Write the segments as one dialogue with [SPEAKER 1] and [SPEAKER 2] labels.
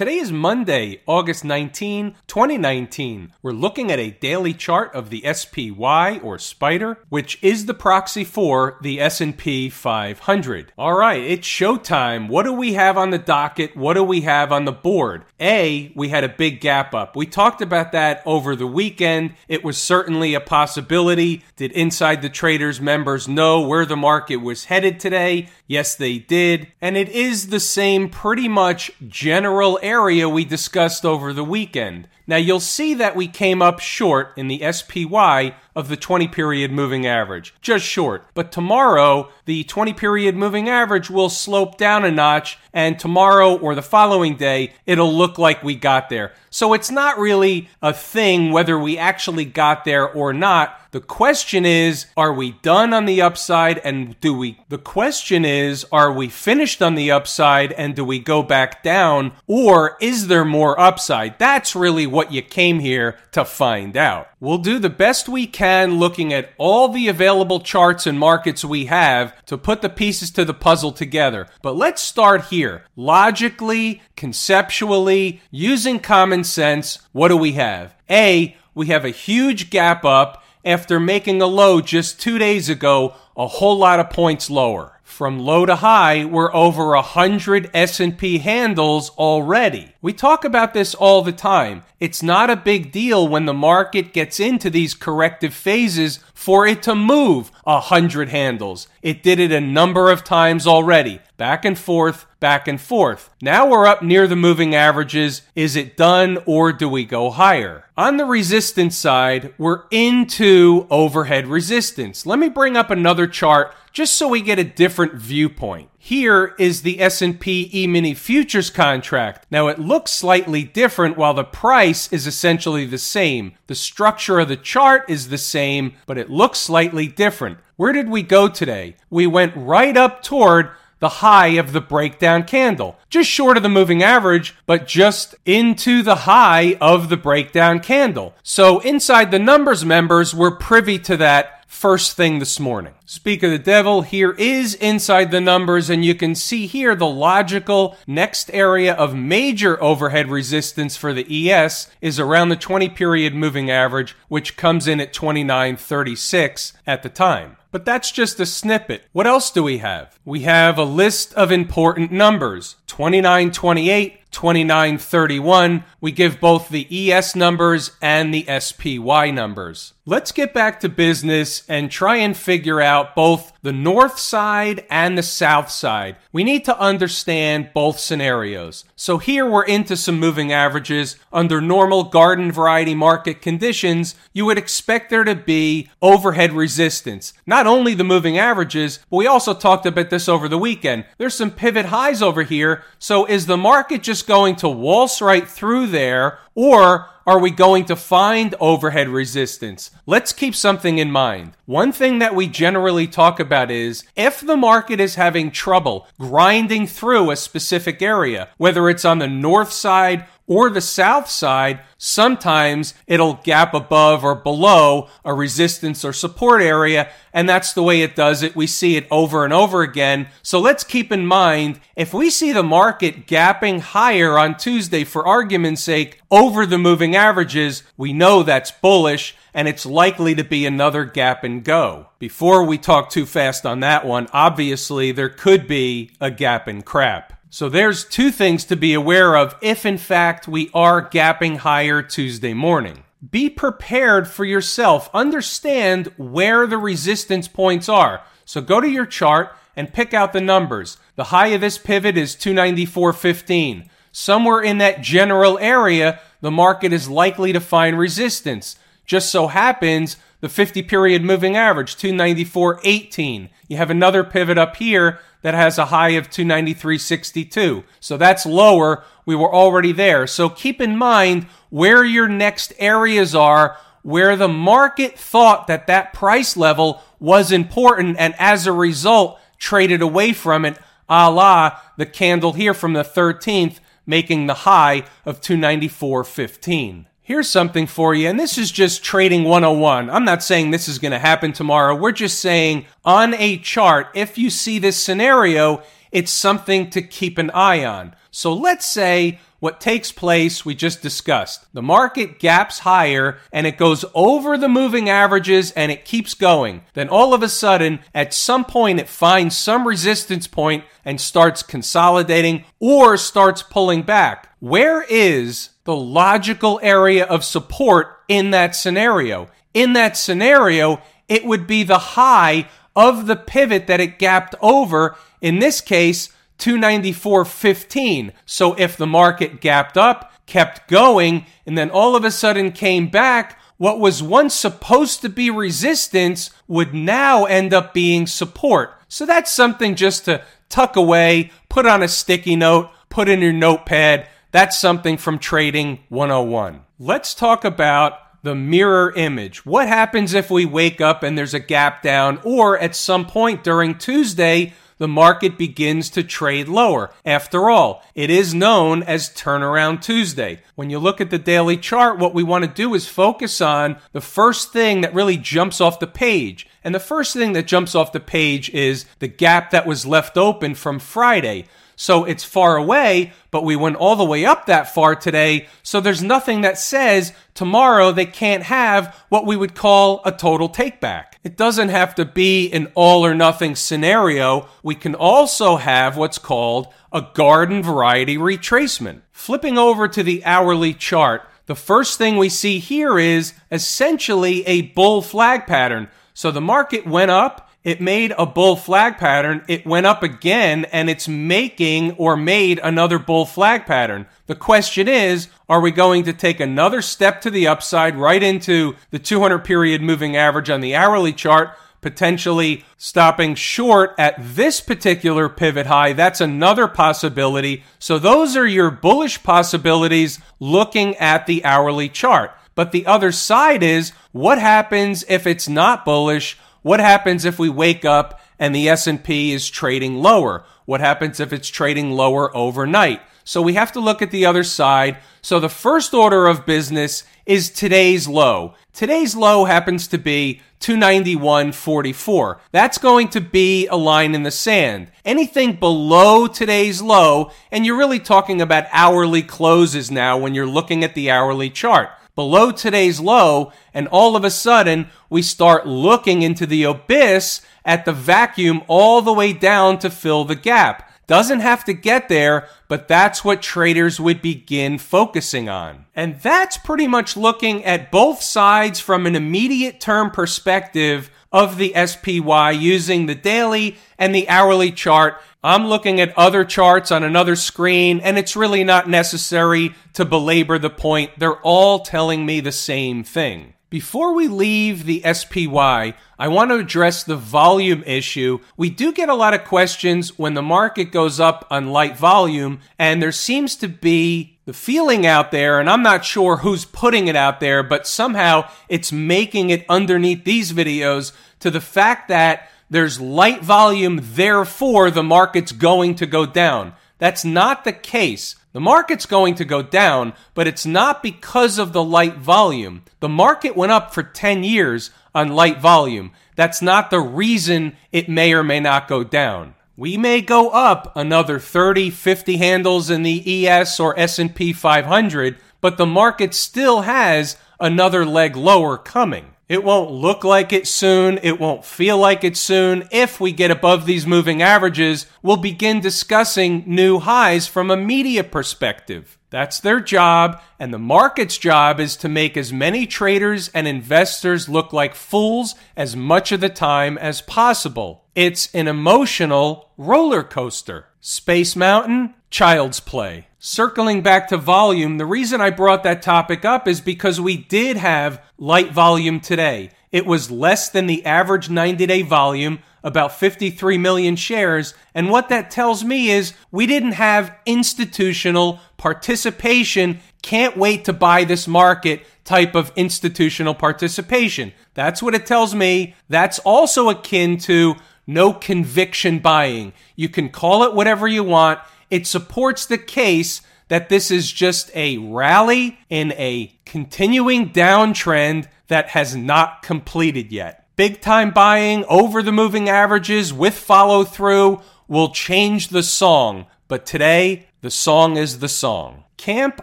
[SPEAKER 1] Today is Monday, August 19, 2019. We're looking at a daily chart of the SPY or Spider, which is the proxy for the S&P 500. All right, it's showtime. What do we have on the docket? What do we have on the board? A, we had a big gap up. We talked about that over the weekend. It was certainly a possibility. Did Inside the Traders members know where the market was headed today? Yes, they did. And it is the same pretty much general area we discussed over the weekend. Now you'll see that we came up short in the SPY of the 20 period moving average, just short. But tomorrow, the 20 period moving average will slope down a notch, and tomorrow or the following day, it'll look like we got there. So it's not really a thing whether we actually got there or not. The question is, are we done on the upside and do we? The question is, are we finished on the upside and do we go back down or is there more upside? That's really what you came here to find out. We'll do the best we can looking at all the available charts and markets we have to put the pieces to the puzzle together. But let's start here. Logically, conceptually, using common sense, what do we have? A, we have a huge gap up after making a low just two days ago, a whole lot of points lower. From low to high, we're over a hundred S&P handles already. We talk about this all the time. It's not a big deal when the market gets into these corrective phases for it to move a hundred handles. It did it a number of times already. Back and forth, back and forth. Now we're up near the moving averages. Is it done or do we go higher? On the resistance side, we're into overhead resistance. Let me bring up another chart just so we get a different viewpoint. Here is the S&P E-mini futures contract. Now it looks slightly different while the price is essentially the same. The structure of the chart is the same, but it looks slightly different. Where did we go today? We went right up toward the high of the breakdown candle. Just short of the moving average, but just into the high of the breakdown candle. So inside the numbers members were privy to that first thing this morning. Speak of the devil, here is inside the numbers, and you can see here the logical next area of major overhead resistance for the ES is around the 20 period moving average, which comes in at 29.36 at the time. But that's just a snippet. What else do we have? We have a list of important numbers 2928, 2931. We give both the ES numbers and the SPY numbers. Let's get back to business and try and figure out both the north side and the south side. We need to understand both scenarios. So here we're into some moving averages. Under normal garden variety market conditions, you would expect there to be overhead resistance. Not only the moving averages, but we also talked about this over the weekend. There's some pivot highs over here. So is the market just going to waltz right through there or are we going to find overhead resistance? Let's keep something in mind. One thing that we generally talk about is if the market is having trouble grinding through a specific area, whether it's on the north side or the south side, sometimes it'll gap above or below a resistance or support area, and that's the way it does it. We see it over and over again. So let's keep in mind if we see the market gapping higher on Tuesday, for argument's sake, over the moving averages, we know that's bullish and it's likely to be another gap and go. Before we talk too fast on that one, obviously there could be a gap and crap. So there's two things to be aware of if in fact we are gapping higher Tuesday morning. Be prepared for yourself. Understand where the resistance points are. So go to your chart and pick out the numbers. The high of this pivot is 294.15. Somewhere in that general area, the market is likely to find resistance. Just so happens the 50 period moving average, 294.18. You have another pivot up here that has a high of 293.62. So that's lower. We were already there. So keep in mind where your next areas are where the market thought that that price level was important and as a result traded away from it a la the candle here from the 13th, making the high of 294.15. Here's something for you, and this is just trading 101. I'm not saying this is going to happen tomorrow. We're just saying on a chart, if you see this scenario, it's something to keep an eye on. So let's say what takes place we just discussed. The market gaps higher and it goes over the moving averages and it keeps going. Then all of a sudden, at some point, it finds some resistance point and starts consolidating or starts pulling back. Where is the logical area of support in that scenario? In that scenario, it would be the high of the pivot that it gapped over. In this case, 294.15. So if the market gapped up, kept going, and then all of a sudden came back, what was once supposed to be resistance would now end up being support. So that's something just to tuck away, put on a sticky note, put in your notepad. That's something from Trading 101. Let's talk about the mirror image. What happens if we wake up and there's a gap down, or at some point during Tuesday, the market begins to trade lower. After all, it is known as Turnaround Tuesday. When you look at the daily chart, what we want to do is focus on the first thing that really jumps off the page. And the first thing that jumps off the page is the gap that was left open from Friday. So it's far away, but we went all the way up that far today. So there's nothing that says tomorrow they can't have what we would call a total takeback. It doesn't have to be an all or nothing scenario. We can also have what's called a garden variety retracement. Flipping over to the hourly chart, the first thing we see here is essentially a bull flag pattern. So the market went up it made a bull flag pattern. It went up again and it's making or made another bull flag pattern. The question is, are we going to take another step to the upside right into the 200 period moving average on the hourly chart? Potentially stopping short at this particular pivot high. That's another possibility. So those are your bullish possibilities looking at the hourly chart. But the other side is what happens if it's not bullish? What happens if we wake up and the S&P is trading lower? What happens if it's trading lower overnight? So we have to look at the other side. So the first order of business is today's low. Today's low happens to be 291.44. That's going to be a line in the sand. Anything below today's low, and you're really talking about hourly closes now when you're looking at the hourly chart below today's low, and all of a sudden we start looking into the abyss at the vacuum all the way down to fill the gap. Doesn't have to get there, but that's what traders would begin focusing on. And that's pretty much looking at both sides from an immediate term perspective of the SPY using the daily and the hourly chart. I'm looking at other charts on another screen, and it's really not necessary to belabor the point. They're all telling me the same thing. Before we leave the SPY, I want to address the volume issue. We do get a lot of questions when the market goes up on light volume, and there seems to be the feeling out there, and I'm not sure who's putting it out there, but somehow it's making it underneath these videos to the fact that there's light volume, therefore the market's going to go down. That's not the case. The market's going to go down, but it's not because of the light volume. The market went up for 10 years on light volume. That's not the reason it may or may not go down. We may go up another 30, 50 handles in the ES or S&P 500, but the market still has another leg lower coming. It won't look like it soon. It won't feel like it soon. If we get above these moving averages, we'll begin discussing new highs from a media perspective. That's their job, and the market's job is to make as many traders and investors look like fools as much of the time as possible. It's an emotional roller coaster. Space Mountain, child's play. Circling back to volume, the reason I brought that topic up is because we did have light volume today. It was less than the average 90 day volume about 53 million shares. And what that tells me is we didn't have institutional participation, can't wait to buy this market type of institutional participation. That's what it tells me. That's also akin to no conviction buying. You can call it whatever you want. It supports the case that this is just a rally in a continuing downtrend that has not completed yet. Big time buying over the moving averages with follow through will change the song, but today the song is the song. Camp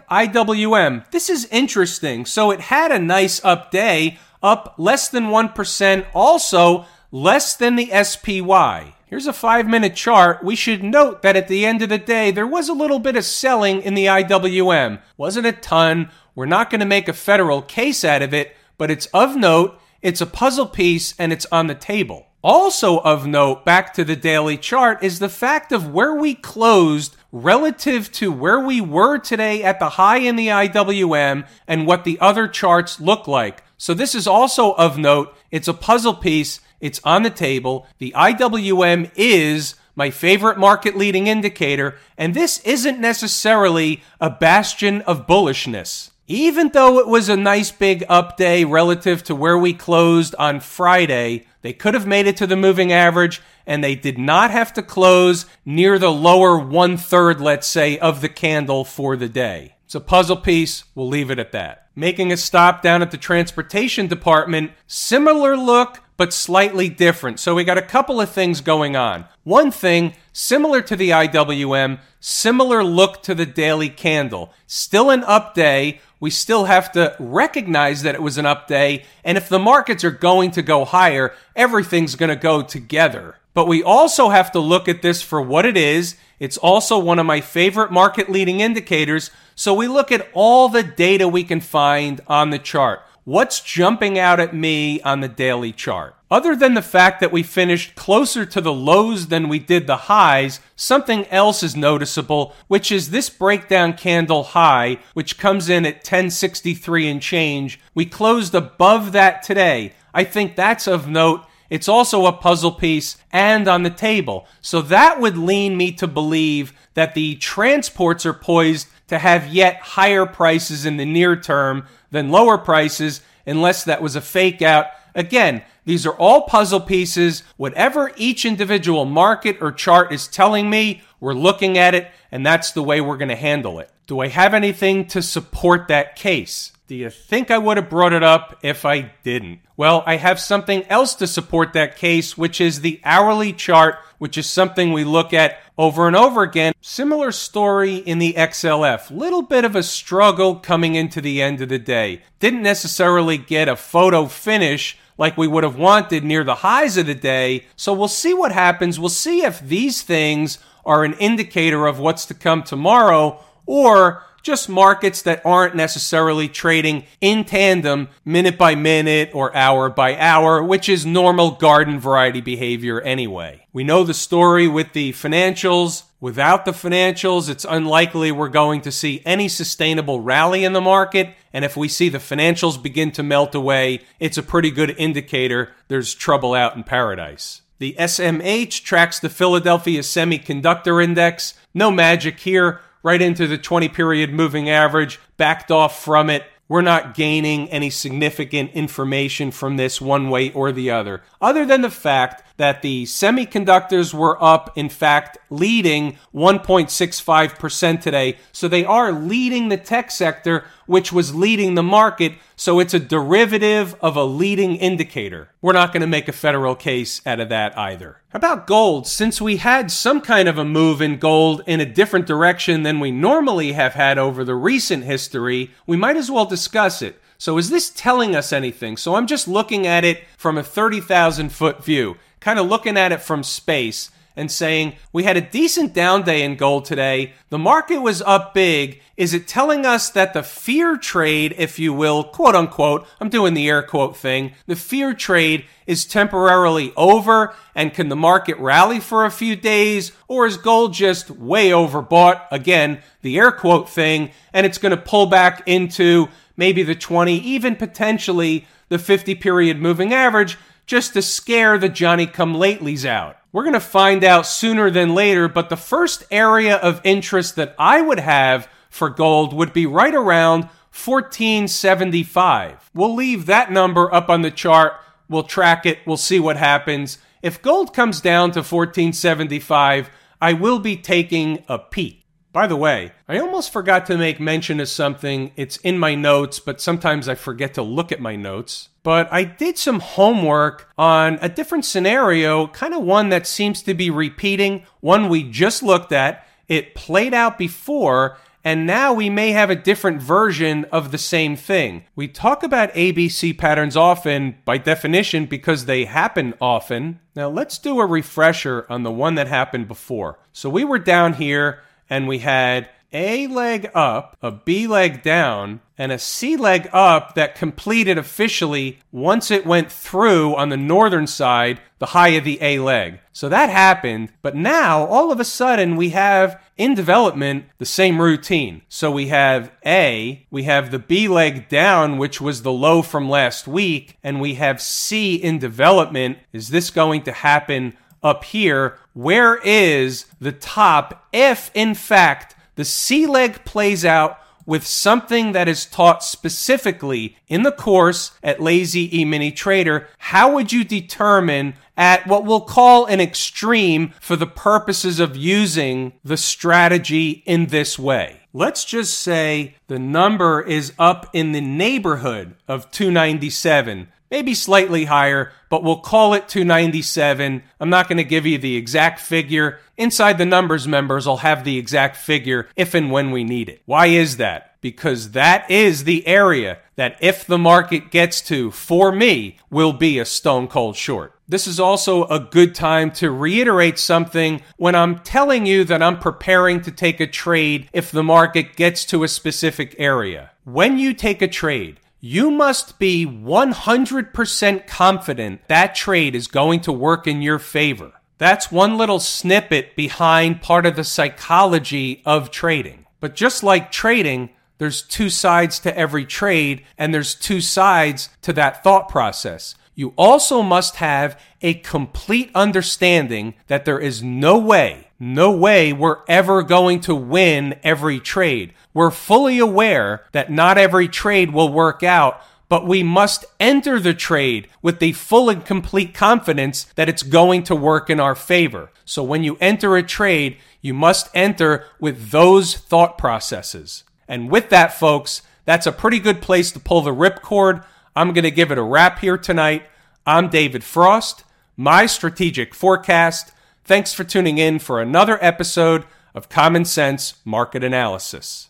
[SPEAKER 1] IWM. This is interesting. So it had a nice up day, up less than 1%, also less than the SPY. Here's a five minute chart. We should note that at the end of the day, there was a little bit of selling in the IWM. Wasn't a ton. We're not going to make a federal case out of it, but it's of note. It's a puzzle piece and it's on the table. Also of note, back to the daily chart, is the fact of where we closed relative to where we were today at the high in the IWM and what the other charts look like. So this is also of note. It's a puzzle piece. It's on the table. The IWM is my favorite market leading indicator, and this isn't necessarily a bastion of bullishness. Even though it was a nice big up day relative to where we closed on Friday, they could have made it to the moving average and they did not have to close near the lower one third, let's say, of the candle for the day. It's a puzzle piece. We'll leave it at that. Making a stop down at the transportation department, similar look, but slightly different. So we got a couple of things going on. One thing, similar to the IWM, similar look to the daily candle. Still an up day. We still have to recognize that it was an up day. And if the markets are going to go higher, everything's going to go together. But we also have to look at this for what it is. It's also one of my favorite market leading indicators. So we look at all the data we can find on the chart. What's jumping out at me on the daily chart? Other than the fact that we finished closer to the lows than we did the highs, something else is noticeable, which is this breakdown candle high, which comes in at 1063 and change. We closed above that today. I think that's of note. It's also a puzzle piece and on the table. So that would lean me to believe that the transports are poised to have yet higher prices in the near term than lower prices unless that was a fake out. Again, these are all puzzle pieces. Whatever each individual market or chart is telling me, we're looking at it, and that's the way we're going to handle it. Do I have anything to support that case? Do you think I would have brought it up if I didn't? Well, I have something else to support that case, which is the hourly chart, which is something we look at over and over again. Similar story in the XLF. Little bit of a struggle coming into the end of the day. Didn't necessarily get a photo finish like we would have wanted near the highs of the day. So we'll see what happens. We'll see if these things are an indicator of what's to come tomorrow or just markets that aren't necessarily trading in tandem minute by minute or hour by hour, which is normal garden variety behavior anyway. We know the story with the financials. Without the financials, it's unlikely we're going to see any sustainable rally in the market. And if we see the financials begin to melt away, it's a pretty good indicator there's trouble out in paradise. The SMH tracks the Philadelphia Semiconductor Index. No magic here right into the 20 period moving average, backed off from it. We're not gaining any significant information from this one way or the other, other than the fact that the semiconductors were up, in fact, leading 1.65% today. So they are leading the tech sector, which was leading the market. So it's a derivative of a leading indicator. We're not going to make a federal case out of that either. How about gold? Since we had some kind of a move in gold in a different direction than we normally have had over the recent history, we might as well discuss it. So is this telling us anything? So I'm just looking at it from a 30,000 foot view kind of looking at it from space and saying, we had a decent down day in gold today. The market was up big. Is it telling us that the fear trade, if you will, quote unquote, I'm doing the air quote thing, the fear trade is temporarily over and can the market rally for a few days or is gold just way overbought? Again, the air quote thing and it's going to pull back into maybe the 20, even potentially the 50 period moving average just to scare the Johnny come latelys out. We're going to find out sooner than later, but the first area of interest that I would have for gold would be right around 1475. We'll leave that number up on the chart. We'll track it. We'll see what happens. if gold comes down to 1475, I will be taking a peek. By the way, I almost forgot to make mention of something. It's in my notes, but sometimes I forget to look at my notes. But I did some homework on a different scenario, kind of one that seems to be repeating, one we just looked at. It played out before, and now we may have a different version of the same thing. We talk about ABC patterns often by definition because they happen often. Now let's do a refresher on the one that happened before. So we were down here and we had a leg up, a B leg down, and a C leg up that completed officially once it went through on the northern side, the high of the A leg. So that happened, but now all of a sudden we have in development the same routine. So we have A, we have the B leg down, which was the low from last week, and we have C in development. Is this going to happen up here? Where is the top if, in fact, the C leg plays out with something that is taught specifically in the course at Lazy E Mini Trader, how would you determine at what we'll call an extreme for the purposes of using the strategy in this way? Let's just say the number is up in the neighborhood of 297 maybe slightly higher, but we'll call it 297. I'm not going to give you the exact figure. Inside the numbers members, I'll have the exact figure if and when we need it. Why is that? Because that is the area that if the market gets to, for me, will be a stone cold short. This is also a good time to reiterate something when I'm telling you that I'm preparing to take a trade if the market gets to a specific area. When you take a trade, you must be 100% confident that trade is going to work in your favor. That's one little snippet behind part of the psychology of trading. But just like trading, there's two sides to every trade, and there's two sides to that thought process. You also must have a complete understanding that there is no way, no way we're ever going to win every trade. We're fully aware that not every trade will work out, but we must enter the trade with the full and complete confidence that it's going to work in our favor. So when you enter a trade, you must enter with those thought processes. And with that, folks, that's a pretty good place to pull the ripcord. I'm going to give it a wrap here tonight. I'm David Frost, my strategic forecast. Thanks for tuning in for another episode of Common Sense Market Analysis.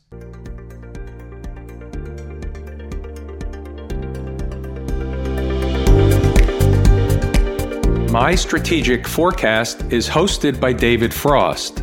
[SPEAKER 1] My Strategic Forecast is hosted by David Frost.